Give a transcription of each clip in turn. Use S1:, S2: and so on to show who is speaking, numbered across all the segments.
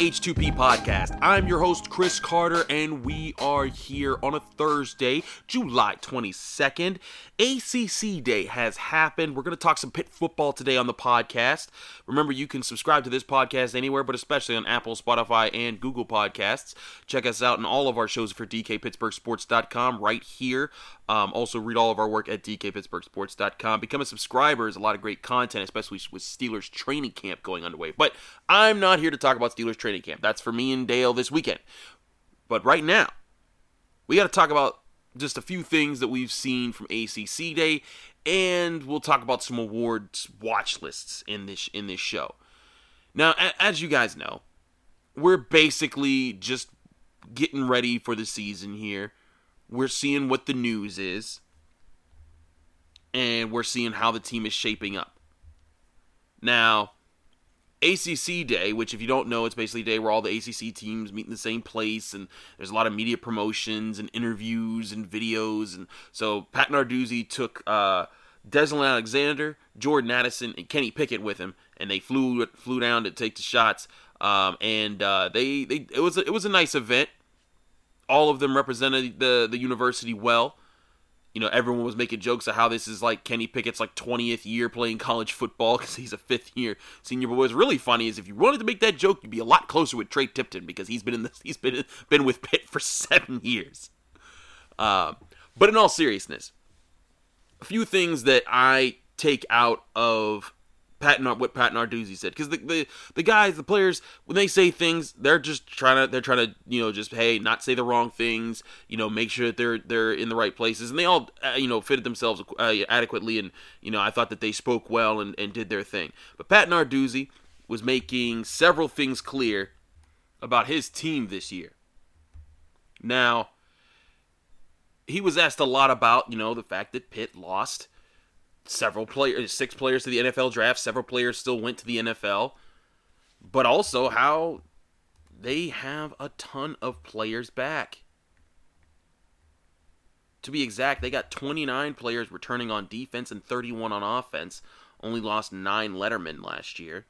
S1: H2P podcast. I'm your host, Chris Carter, and we are here on a Thursday, July 22nd. ACC Day has happened. We're going to talk some Pitt football today on the podcast. Remember, you can subscribe to this podcast anywhere, but especially on Apple, Spotify, and Google Podcasts. Check us out in all of our shows for DKPittsburghSports.com right here. Um, also, read all of our work at DKPittsburghSports.com. Become a subscriber. There's a lot of great content, especially with Steelers training camp going underway. But I'm not here to talk about Steelers training camp. That's for me and Dale this weekend. But right now, we got to talk about just a few things that we've seen from ACC Day, and we'll talk about some awards watch lists in this in this show. Now, as you guys know, we're basically just getting ready for the season here. We're seeing what the news is, and we're seeing how the team is shaping up. Now, ACC Day, which if you don't know, it's basically a day where all the ACC teams meet in the same place, and there's a lot of media promotions and interviews and videos. And so Pat Narduzzi took uh, Deslin Alexander, Jordan Addison, and Kenny Pickett with him, and they flew flew down to take the shots. Um, and uh, they they it was a, it was a nice event. All of them represented the the university well you know, everyone was making jokes of how this is like Kenny Pickett's like 20th year playing college football because he's a fifth year senior. But what's really funny is if you wanted to make that joke, you'd be a lot closer with Tre Tipton because he's been in this, he's been been with Pitt for seven years. Uh, but in all seriousness, a few things that I take out of Pat what Pat Narduzzi said. Because the, the the guys the players when they say things they're just trying to they're trying to you know just hey not say the wrong things you know make sure that they're they're in the right places. And they all uh, you know fitted themselves uh, adequately and you know I thought that they spoke well and, and did their thing. But Pat Narduzzi was making several things clear about his team this year. Now he was asked a lot about you know the fact that Pitt lost several players, uh, six players to the NFL draft. Several players still went to the NFL, but also how they have a ton of players back. To be exact, they got 29 players returning on defense and 31 on offense. Only lost nine Letterman last year.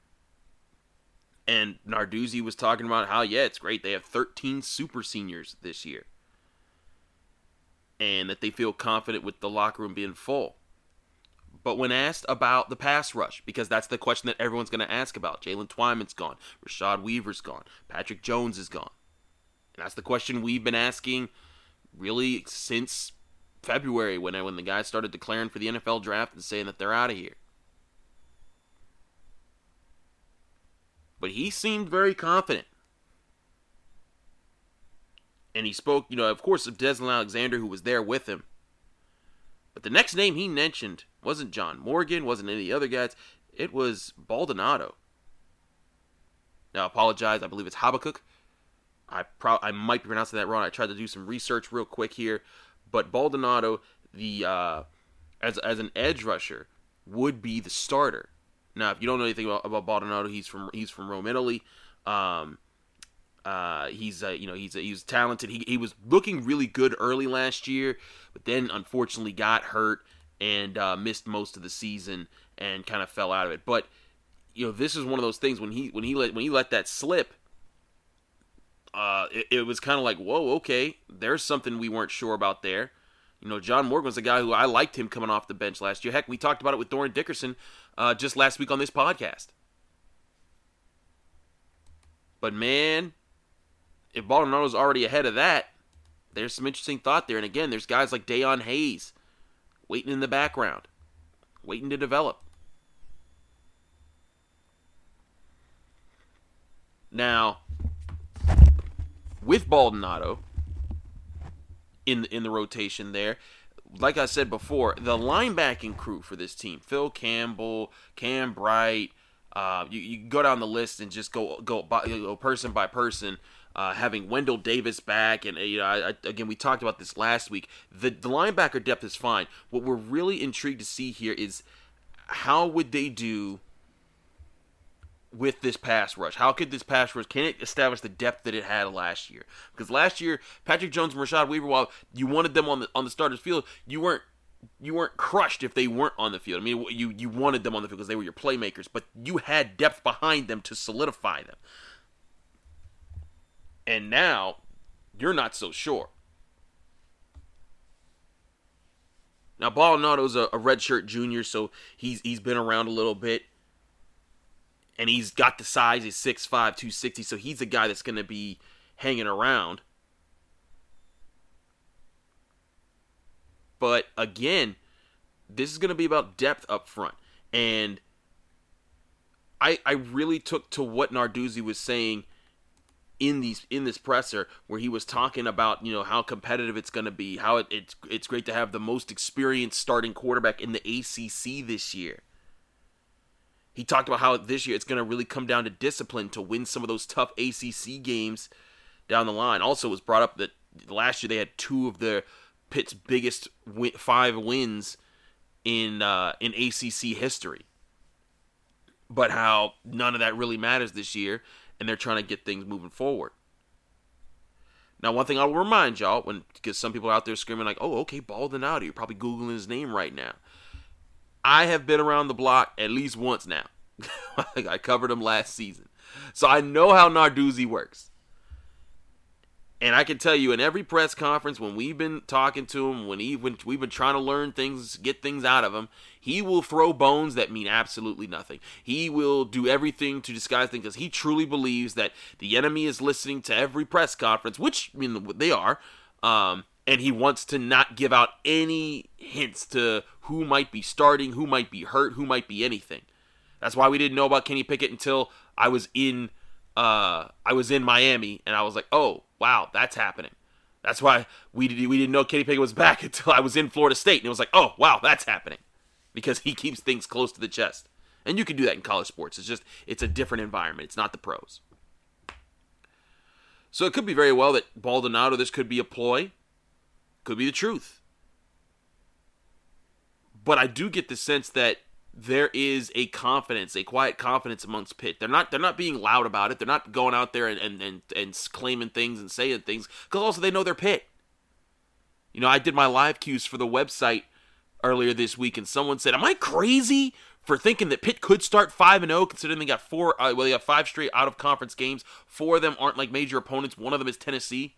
S1: And Narduzzi was talking about how, yeah, it's great. They have 13 super seniors this year. And that they feel confident with the locker room being full. But when asked about the pass rush, because that's the question that everyone's going to ask about, Jalen Twyman's gone, Rashad Weaver's gone, Patrick Jones is gone. And that's the question we've been asking really since February when when the guys started declaring for the NFL draft and saying that they're out of here. But he seemed very confident. And he spoke, you know, of course, of Desmond Alexander, who was there with him. But the next name he mentioned wasn't John Morgan, wasn't any of the other guys. It was Baldonado. Now, I apologize. I believe it's Habakkuk. I pro- I might be pronouncing that wrong. I tried to do some research real quick here, but Baldonado, the uh, as as an edge rusher, would be the starter. Now, if you don't know anything about, about Baldonado, he's from he's from Rome, Italy. Um, Uh, he's uh, you know he's uh, he's talented. He he was looking really good early last year, but then unfortunately got hurt and uh, missed most of the season and kind of fell out of it. But you know this is one of those things when he when he let when he let that slip. Uh, it, it was kind of like, whoa, okay, there's something we weren't sure about there. You know, John Morgan was a guy who I liked him coming off the bench last year. Heck, we talked about it with Dorin Dickerson uh, just last week on this podcast. But man, if Baldonado's already ahead of that, there's some interesting thought there. And again, there's guys like Dayon Hayes waiting in the background, waiting to develop. Now, with Baldonado in in the rotation there, like I said before, the linebacking crew for this team, Phil Campbell, Cam Bright, uh, you, you go down the list and just go go, by, person by person. Uh, having Wendell Davis back, and you know, I, I, again, we talked about this last week. The, the linebacker depth is fine. What we're really intrigued to see here is how would they do with this pass rush? How could this pass rush can it establish the depth that it had last year? Because last year, Patrick Jones and Rashad Weaver, while you wanted them on the on the starters field, you weren't you weren't crushed if they weren't on the field. I mean, you you wanted them on the field because they were your playmakers, but you had depth behind them to solidify them. And now you're not so sure. Now Baldonado's a, a redshirt junior, so he's he's been around a little bit. And he's got the size, he's 6'5, 260, so he's a guy that's gonna be hanging around. But again, this is going to be about depth up front. And I I really took to what Narduzzi was saying in these in this presser where he was talking about you know how competitive it's going to be, how it, it's it's great to have the most experienced starting quarterback in the ACC this year. He talked about how this year it's going to really come down to discipline to win some of those tough ACC games down the line. Also, was brought up that last year they had two of the Pitt's biggest win- five wins in uh, in ACC history. But how none of that really matters this year, and they're trying to get things moving forward. Now, one thing I will remind y'all, when because some people are out there screaming like, "Oh, okay, Baldonado," you're probably googling his name right now. I have been around the block at least once now. I covered him last season, so I know how Narduzzi works. And I can tell you, in every press conference, when we've been talking to him, when, he, when we've been trying to learn things, get things out of him, he will throw bones that mean absolutely nothing. He will do everything to disguise things because he truly believes that the enemy is listening to every press conference, which I mean they are, um, and he wants to not give out any hints to who might be starting, who might be hurt, who might be anything. That's why we didn't know about Kenny Pickett until I was in uh, I was in Miami, and I was like, oh wow, that's happening. That's why we did, we didn't know Kenny Pickett was back until I was in Florida State, and it was like, oh wow, that's happening, because he keeps things close to the chest, and you can do that in college sports. It's just it's a different environment. It's not the pros. So it could be very well that Baldonado, this could be a ploy, could be the truth. But I do get the sense that there is a confidence, a quiet confidence amongst Pitt. They're not they're not being loud about it. They're not going out there and and, and, and claiming things and saying things because also they know they're Pitt. You know, I did my live cues for the website earlier this week, and someone said, "Am I crazy for thinking that Pitt could start five and zero, oh, considering they got four? Uh, well, they got five straight out of conference games. Four of them aren't like major opponents. One of them is Tennessee."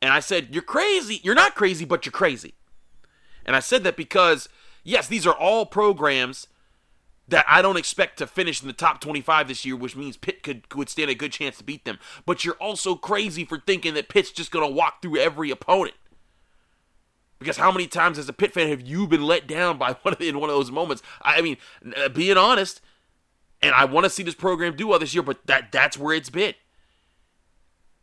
S1: And I said, "You're crazy. You're not crazy, but you're crazy." And I said that because yes, these are all programs that I don't expect to finish in the top 25 this year, which means Pitt could would stand a good chance to beat them. But you're also crazy for thinking that Pitt's just going to walk through every opponent. Because how many times as a Pitt fan have you been let down by one of the, in one of those moments? I mean, uh, being honest, and I want to see this program do well this year, but that that's where it's been.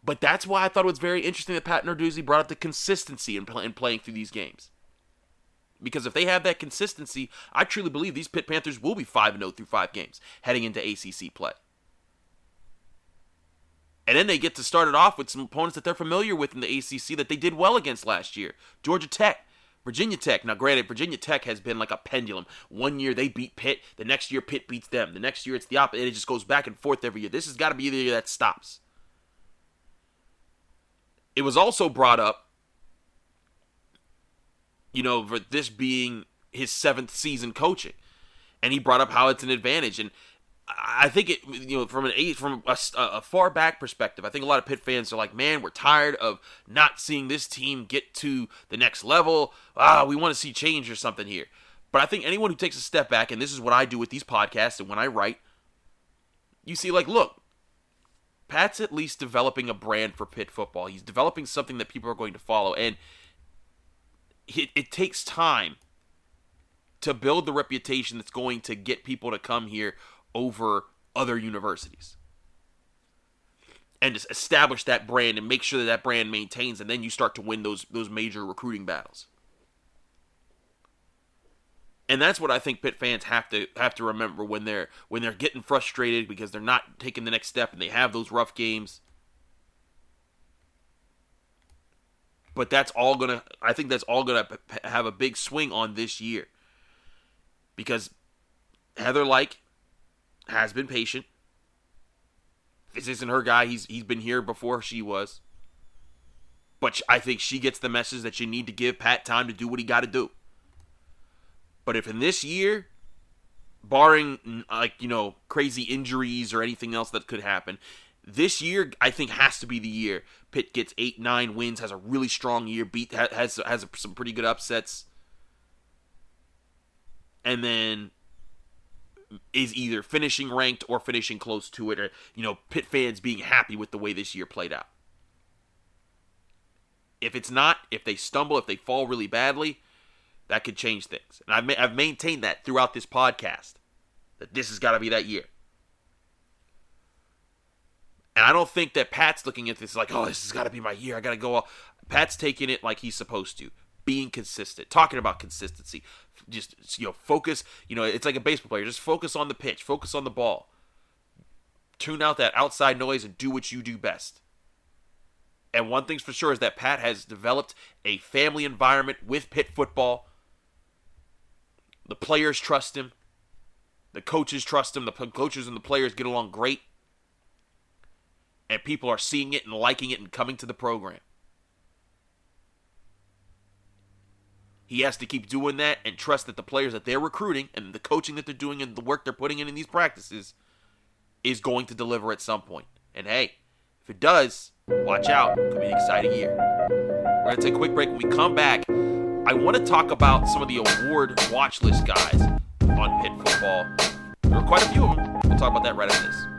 S1: But that's why I thought it was very interesting that Pat Narduzzi brought up the consistency in, play, in playing through these games. Because if they have that consistency, I truly believe these Pitt Panthers will be 5 0 through five games heading into ACC play. And then they get to start it off with some opponents that they're familiar with in the ACC that they did well against last year. Georgia Tech, Virginia Tech. Now, granted, Virginia Tech has been like a pendulum. One year they beat Pitt, the next year Pitt beats them. The next year it's the opposite. It just goes back and forth every year. This has got to be the year that stops. It was also brought up, you know, for this being his seventh season coaching, and he brought up how it's an advantage. And I think it, you know, from an eight, from a, a, far back perspective, I think a lot of Pitt fans are like, man, we're tired of not seeing this team get to the next level. Ah, we want to see change or something here. But I think anyone who takes a step back, and this is what I do with these podcasts and when I write, you see, like, look, Pat's at least developing a brand for Pitt football. He's developing something that people are going to follow, and it, it takes time to build the reputation that's going to get people to come here over other universities. And just establish that brand and make sure that that brand maintains and then you start to win those those major recruiting battles. And that's what I think Pitt fans have to have to remember when they're when they're getting frustrated because they're not taking the next step and they have those rough games but that's all gonna I think that's all gonna have a big swing on this year because Heather Lyke has been patient. This isn't her guy. He's he's been here before she was. But I think she gets the message that you need to give Pat time to do what he got to do. But if in this year, barring like you know crazy injuries or anything else that could happen, this year I think has to be the year Pitt gets eight nine wins, has a really strong year, beat has has some pretty good upsets, and then is either finishing ranked or finishing close to it, or you know, Pitt fans being happy with the way this year played out. If it's not, if they stumble, if they fall really badly, that could change things. And I've I've maintained that throughout this podcast that this has got to be that year. And I don't think that Pat's looking at this like, oh, this has got to be my year. I got to go. All. Pat's taking it like he's supposed to being consistent, talking about consistency. Just you know, focus. You know, it's like a baseball player. Just focus on the pitch, focus on the ball. Tune out that outside noise and do what you do best. And one thing's for sure is that Pat has developed a family environment with Pitt football. The players trust him. The coaches trust him. The coaches and the players get along great. And people are seeing it and liking it and coming to the program. He has to keep doing that and trust that the players that they're recruiting and the coaching that they're doing and the work they're putting in in these practices is going to deliver at some point. And hey, if it does, watch out. It could be an exciting year. We're going to take a quick break. When we come back, I want to talk about some of the award watch list guys on Pitt football. There are quite a few of them. We'll talk about that right after this.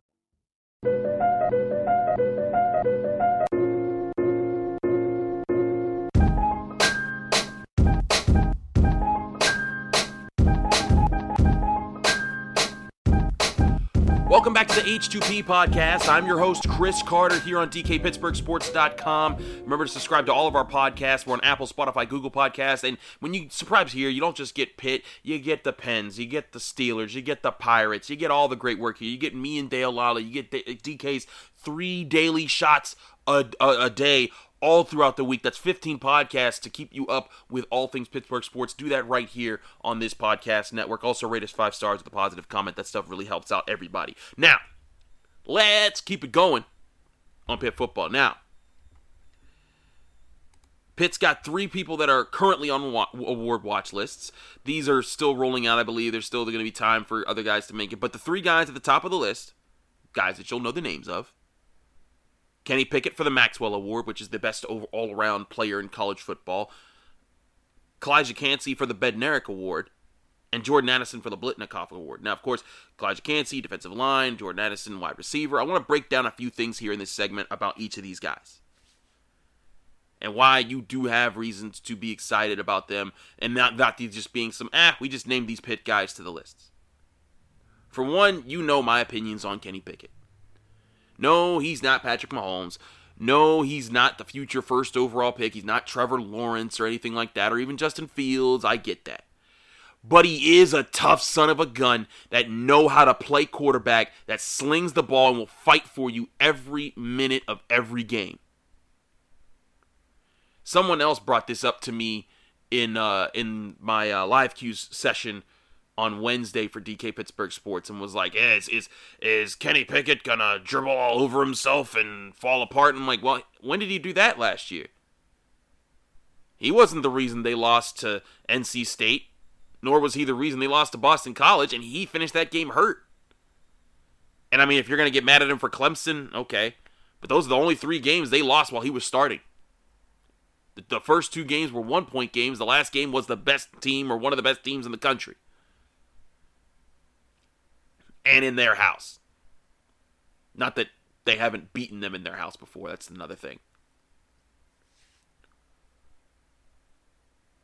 S2: you.
S1: Welcome back to the H2P podcast. I'm your host, Chris Carter, here on DKPittsburghSports.com. Remember to subscribe to all of our podcasts. We're on Apple, Spotify, Google Podcasts. And when you subscribe here, you don't just get Pitt, you get the Pens, you get the Steelers, you get the Pirates, you get all the great work here. You get me and Dale Lolley, you get DK's uh, three daily shots a, a, a day all throughout the week. That's 15 podcasts to keep you up with all things Pittsburgh sports. Do that right here on this podcast network. Also, rate us five stars with a positive comment. That stuff really helps out everybody. Now, let's keep it going on Pitt football. Now, Pitt's got three people that are currently on award watch lists. These are still rolling out, I believe. There's still going to be time for other guys to make it. But the three guys at the top of the list, guys that you'll know the names of, Kenny Pickett for the Maxwell Award, which is the best all around player in college football. Calijah Kancey for the Bednarik Award. and Jordan Addison for the Biletnikoff Award. Now, of course, Calijah Kancey, defensive line, Jordan Addison, wide receiver. I want to break down a few things here in this segment about each of these guys and why you do have reasons to be excited about them and not, not these just being some, ah, we just named these Pitt guys to the lists. For one, you know my opinions on Kenny Pickett. No, he's not Patrick Mahomes. No, he's not the future first overall pick. He's not Trevor Lawrence or anything like that, or even Justin Fields. I get that. But he is a tough son of a gun that know how to play quarterback, that slings the ball and will fight for you every minute of every game. Someone else brought this up to me in uh, in my uh, live cues session on Wednesday for DK Pittsburgh Sports and was like, "Is is is Kenny Pickett gonna dribble all over himself and fall apart?" And I'm like, "Well, when did he do that last year? He wasn't the reason they lost to NC State, nor was he the reason they lost to Boston College, and he finished that game hurt. And I mean, if you're gonna get mad at him for Clemson, okay, but those are the only three games they lost while he was starting." The first two games were one point games. The last game was the best team or one of the best teams in the country and in their house. Not that they haven't beaten them in their house before. That's another thing.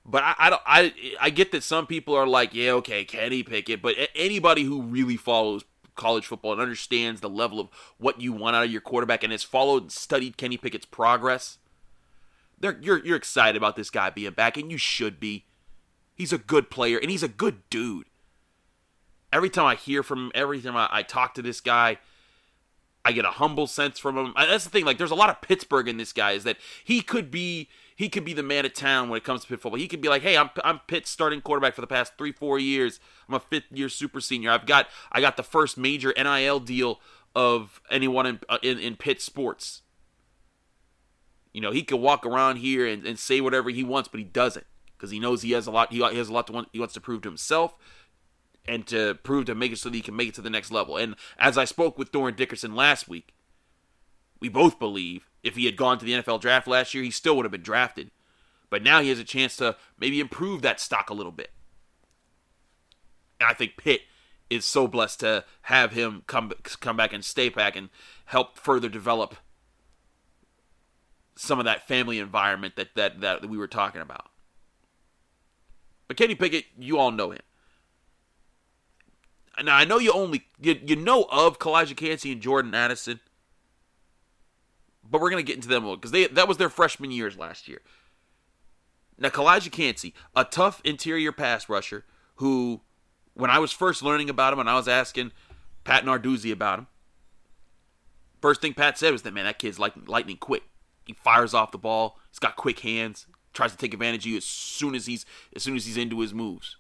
S1: But I, I don't I I get that some people are like, yeah, okay, Kenny Pickett, but anybody who really follows college football and understands the level of what you want out of your quarterback and has followed and studied Kenny Pickett's progress, you're you're excited about this guy being back, and you should be. He's a good player, and he's a good dude every time I hear from him, every time I, I talk to this guy, I get a humble sense from him. That's the thing. Like, there's a lot of Pittsburgh in this guy. Is that he could be he could be the man of town when it comes to Pitt football. He could be like, hey, I'm I'm Pitt's starting quarterback for the past three four years. I'm a fifth year super senior. I've got I got the first major NIL deal of anyone in uh, in, in Pitt sports. You know, he could walk around here and, and say whatever he wants, but he doesn't because he knows he has a lot. He has a lot to want. He wants to prove to himself and to prove to make it so that he can make it to the next level. And as I spoke with Dorin Dickerson last week, we both believe if he had gone to the NFL draft last year, he still would have been drafted. But now he has a chance to maybe improve that stock a little bit. And I think Pitt is so blessed to have him come come back and stay back and help further develop some of that family environment that that that we were talking about. But Kenny Pickett, you all know him. Now I know you only you, you know of Calijah Kancey and Jordan Addison, but we're gonna get into them because they that was their freshman years last year. Now Calijah Kancey, a tough interior pass rusher who, when I was first learning about him and I was asking Pat Narduzzi about him, first thing Pat said was that man that kid's lightning, lightning quick. He fires off the ball. He's got quick hands. Tries to take advantage of you as soon as he's as soon as he's into his moves.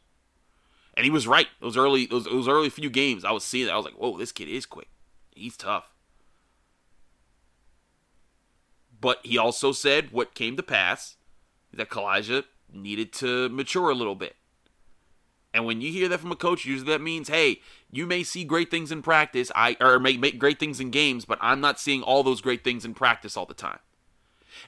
S1: And he was right. Those early those, those early few games, I was seeing that. I was like, whoa, this kid is quick. He's tough. But he also said what came to pass that Calijah needed to mature a little bit. And when you hear that from a coach, usually that means, hey, you may see great things in practice, I or make, make great things in games, but I'm not seeing all those great things in practice all the time.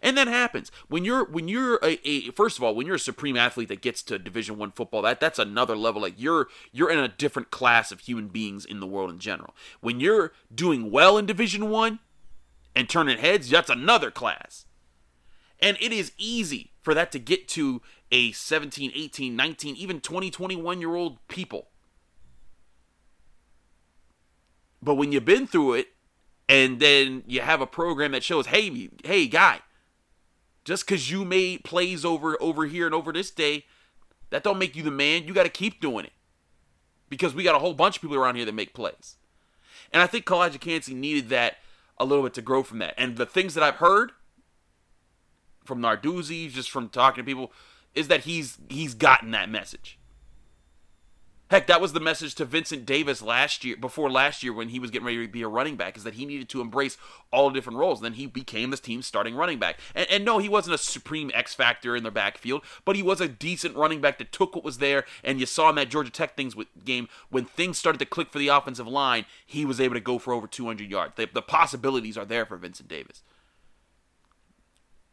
S1: And that happens when you're when you're a, a, first of all when you're a supreme athlete that gets to Division One football. That that's another level. Like you're you're in a different class of human beings in the world in general. When you're doing well in Division One and turning heads, that's another class. And it is easy for that to get to a 17, 18, 19, even 20, 21 year old people. But when you've been through it and then you have a program that shows, hey, hey, guy, just because you made plays over over here and over this day, that don't make you the man. You got to keep doing it because we got a whole bunch of people around here that make plays. And I think Calijah Kancey needed that a little bit to grow from that. And the things that I've heard from Narduzzi, just from talking to people, is that he's he's gotten that message. Heck, that was the message to Vincent Davis last year, before last year when he was getting ready to be a running back, is that he needed to embrace all the different roles. And then he became this team's starting running back. And, and no, he wasn't a supreme X factor in their backfield, but he was a decent running back that took what was there. And you saw in that Georgia Tech things with, game when things started to click for the offensive line, he was able to go for over 200 yards. The, the possibilities are there for Vincent Davis.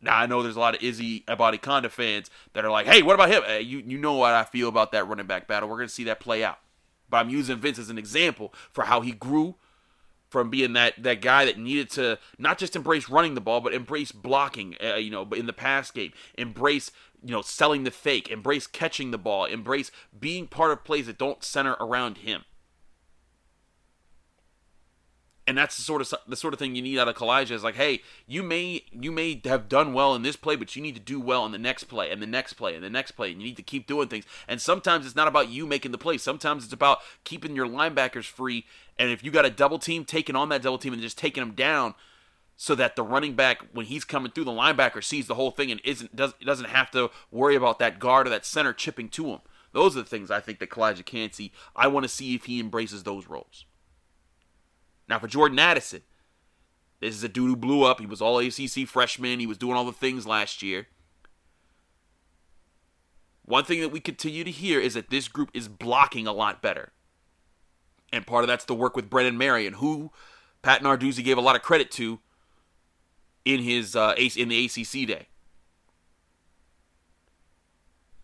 S1: Now I know there's a lot of Izzy Abanikanda fans that are like, "Hey, what about him?" Hey, you you know what I feel about that running back battle. We're gonna see that play out. But I'm using Vince as an example for how he grew from being that that guy that needed to not just embrace running the ball, but embrace blocking. Uh, you know, but in the pass game, embrace you know selling the fake, embrace catching the ball, embrace being part of plays that don't center around him and that's the sort of the sort of thing you need out of Calijah is like, hey, you may you may have done well in this play, but you need to do well in the next play and the next play and the next play, and you need to keep doing things. And sometimes it's not about you making the play. Sometimes it's about keeping your linebackers free. And if you got a double team, taking on that double team and just taking them down, so that the running back, when he's coming through, the linebacker sees the whole thing and isn't does, doesn't have to worry about that guard or that center chipping to him. Those are the things I think that Calijah can see. I want to see if he embraces those roles. Now for Jordan Addison, this is a dude who blew up. He was all ACC freshman. He was doing all the things last year. One thing that we continue to hear is that this group is blocking a lot better. And part of that's the work with Brennan Marion, who Pat Narduzzi gave a lot of credit to in his uh, in the ACC day.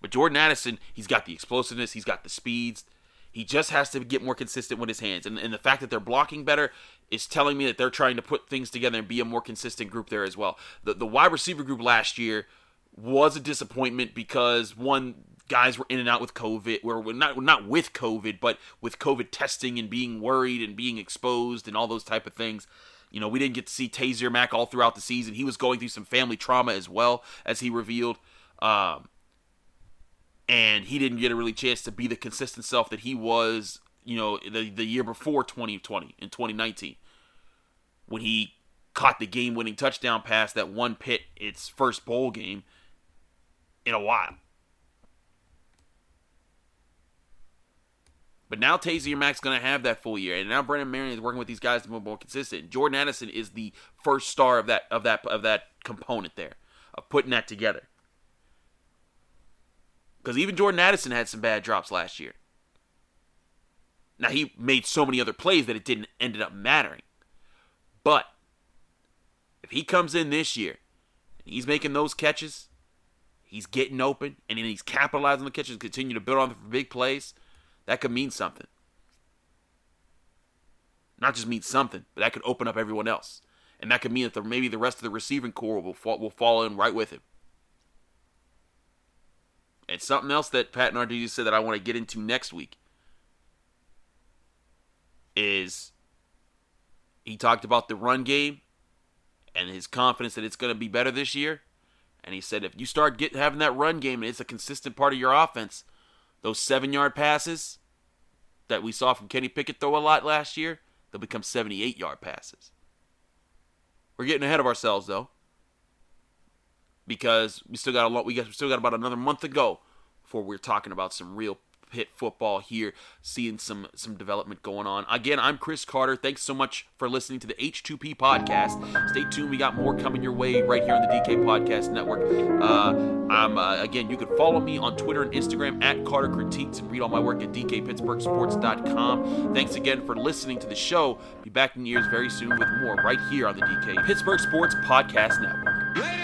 S1: But Jordan Addison, he's got the explosiveness, he's got the speeds, he just has to get more consistent with his hands. And, and the fact that they're blocking better is telling me that they're trying to put things together and be a more consistent group there as well. The, the wide receiver group last year was a disappointment because one guys were in and out with COVID. We're not not with COVID, but with COVID testing and being worried and being exposed and all those type of things. You know, we didn't get to see Taysir Mack all throughout the season. He was going through some family trauma as well, as he revealed. Um, and he didn't get a really chance to be the consistent self that he was, you know, the the year before 2020 in 2019 when he caught the game-winning touchdown pass that won Pitt its first bowl game in a while. But now Taysir Mack's going to have that full year, and now Brennan Marion is working with these guys to be more consistent. Jordan Addison is the first star of that of that of that component there, of putting that together. Because even Jordan Addison had some bad drops last year. Now he made so many other plays that it didn't ended up mattering. But if he comes in this year and he's making those catches, he's getting open, and then he's capitalizing on the catches, continue to build on the big plays, that could mean something. Not just mean something, but that could open up everyone else. And that could mean that the, maybe the rest of the receiving core will fall, will fall in right with him. And something else that Pat Narduzzi said that I want to get into next week is he talked about the run game and his confidence that it's going to be better this year. And he said if you start getting having that run game and it's a consistent part of your offense, those seven yard passes that we saw from Kenny Pickett throw a lot last year, they'll become 78 yard passes. We're getting ahead of ourselves though because we still got a lot. We got we still got about another month to go before we're talking about some real Pitt football here, seeing some some development going on. Again, I'm Chris Carter. Thanks so much for listening to the H2P podcast. Stay tuned. We got more coming your way right here on the DK Podcast Network. Uh, I'm uh, again. You can follow me on Twitter and Instagram at Carter Critiques and read all my work at DKPittsburghSports.com. Thanks again for listening to the show. Be back in years very soon with more right here on the DK Pittsburgh Sports Podcast Network.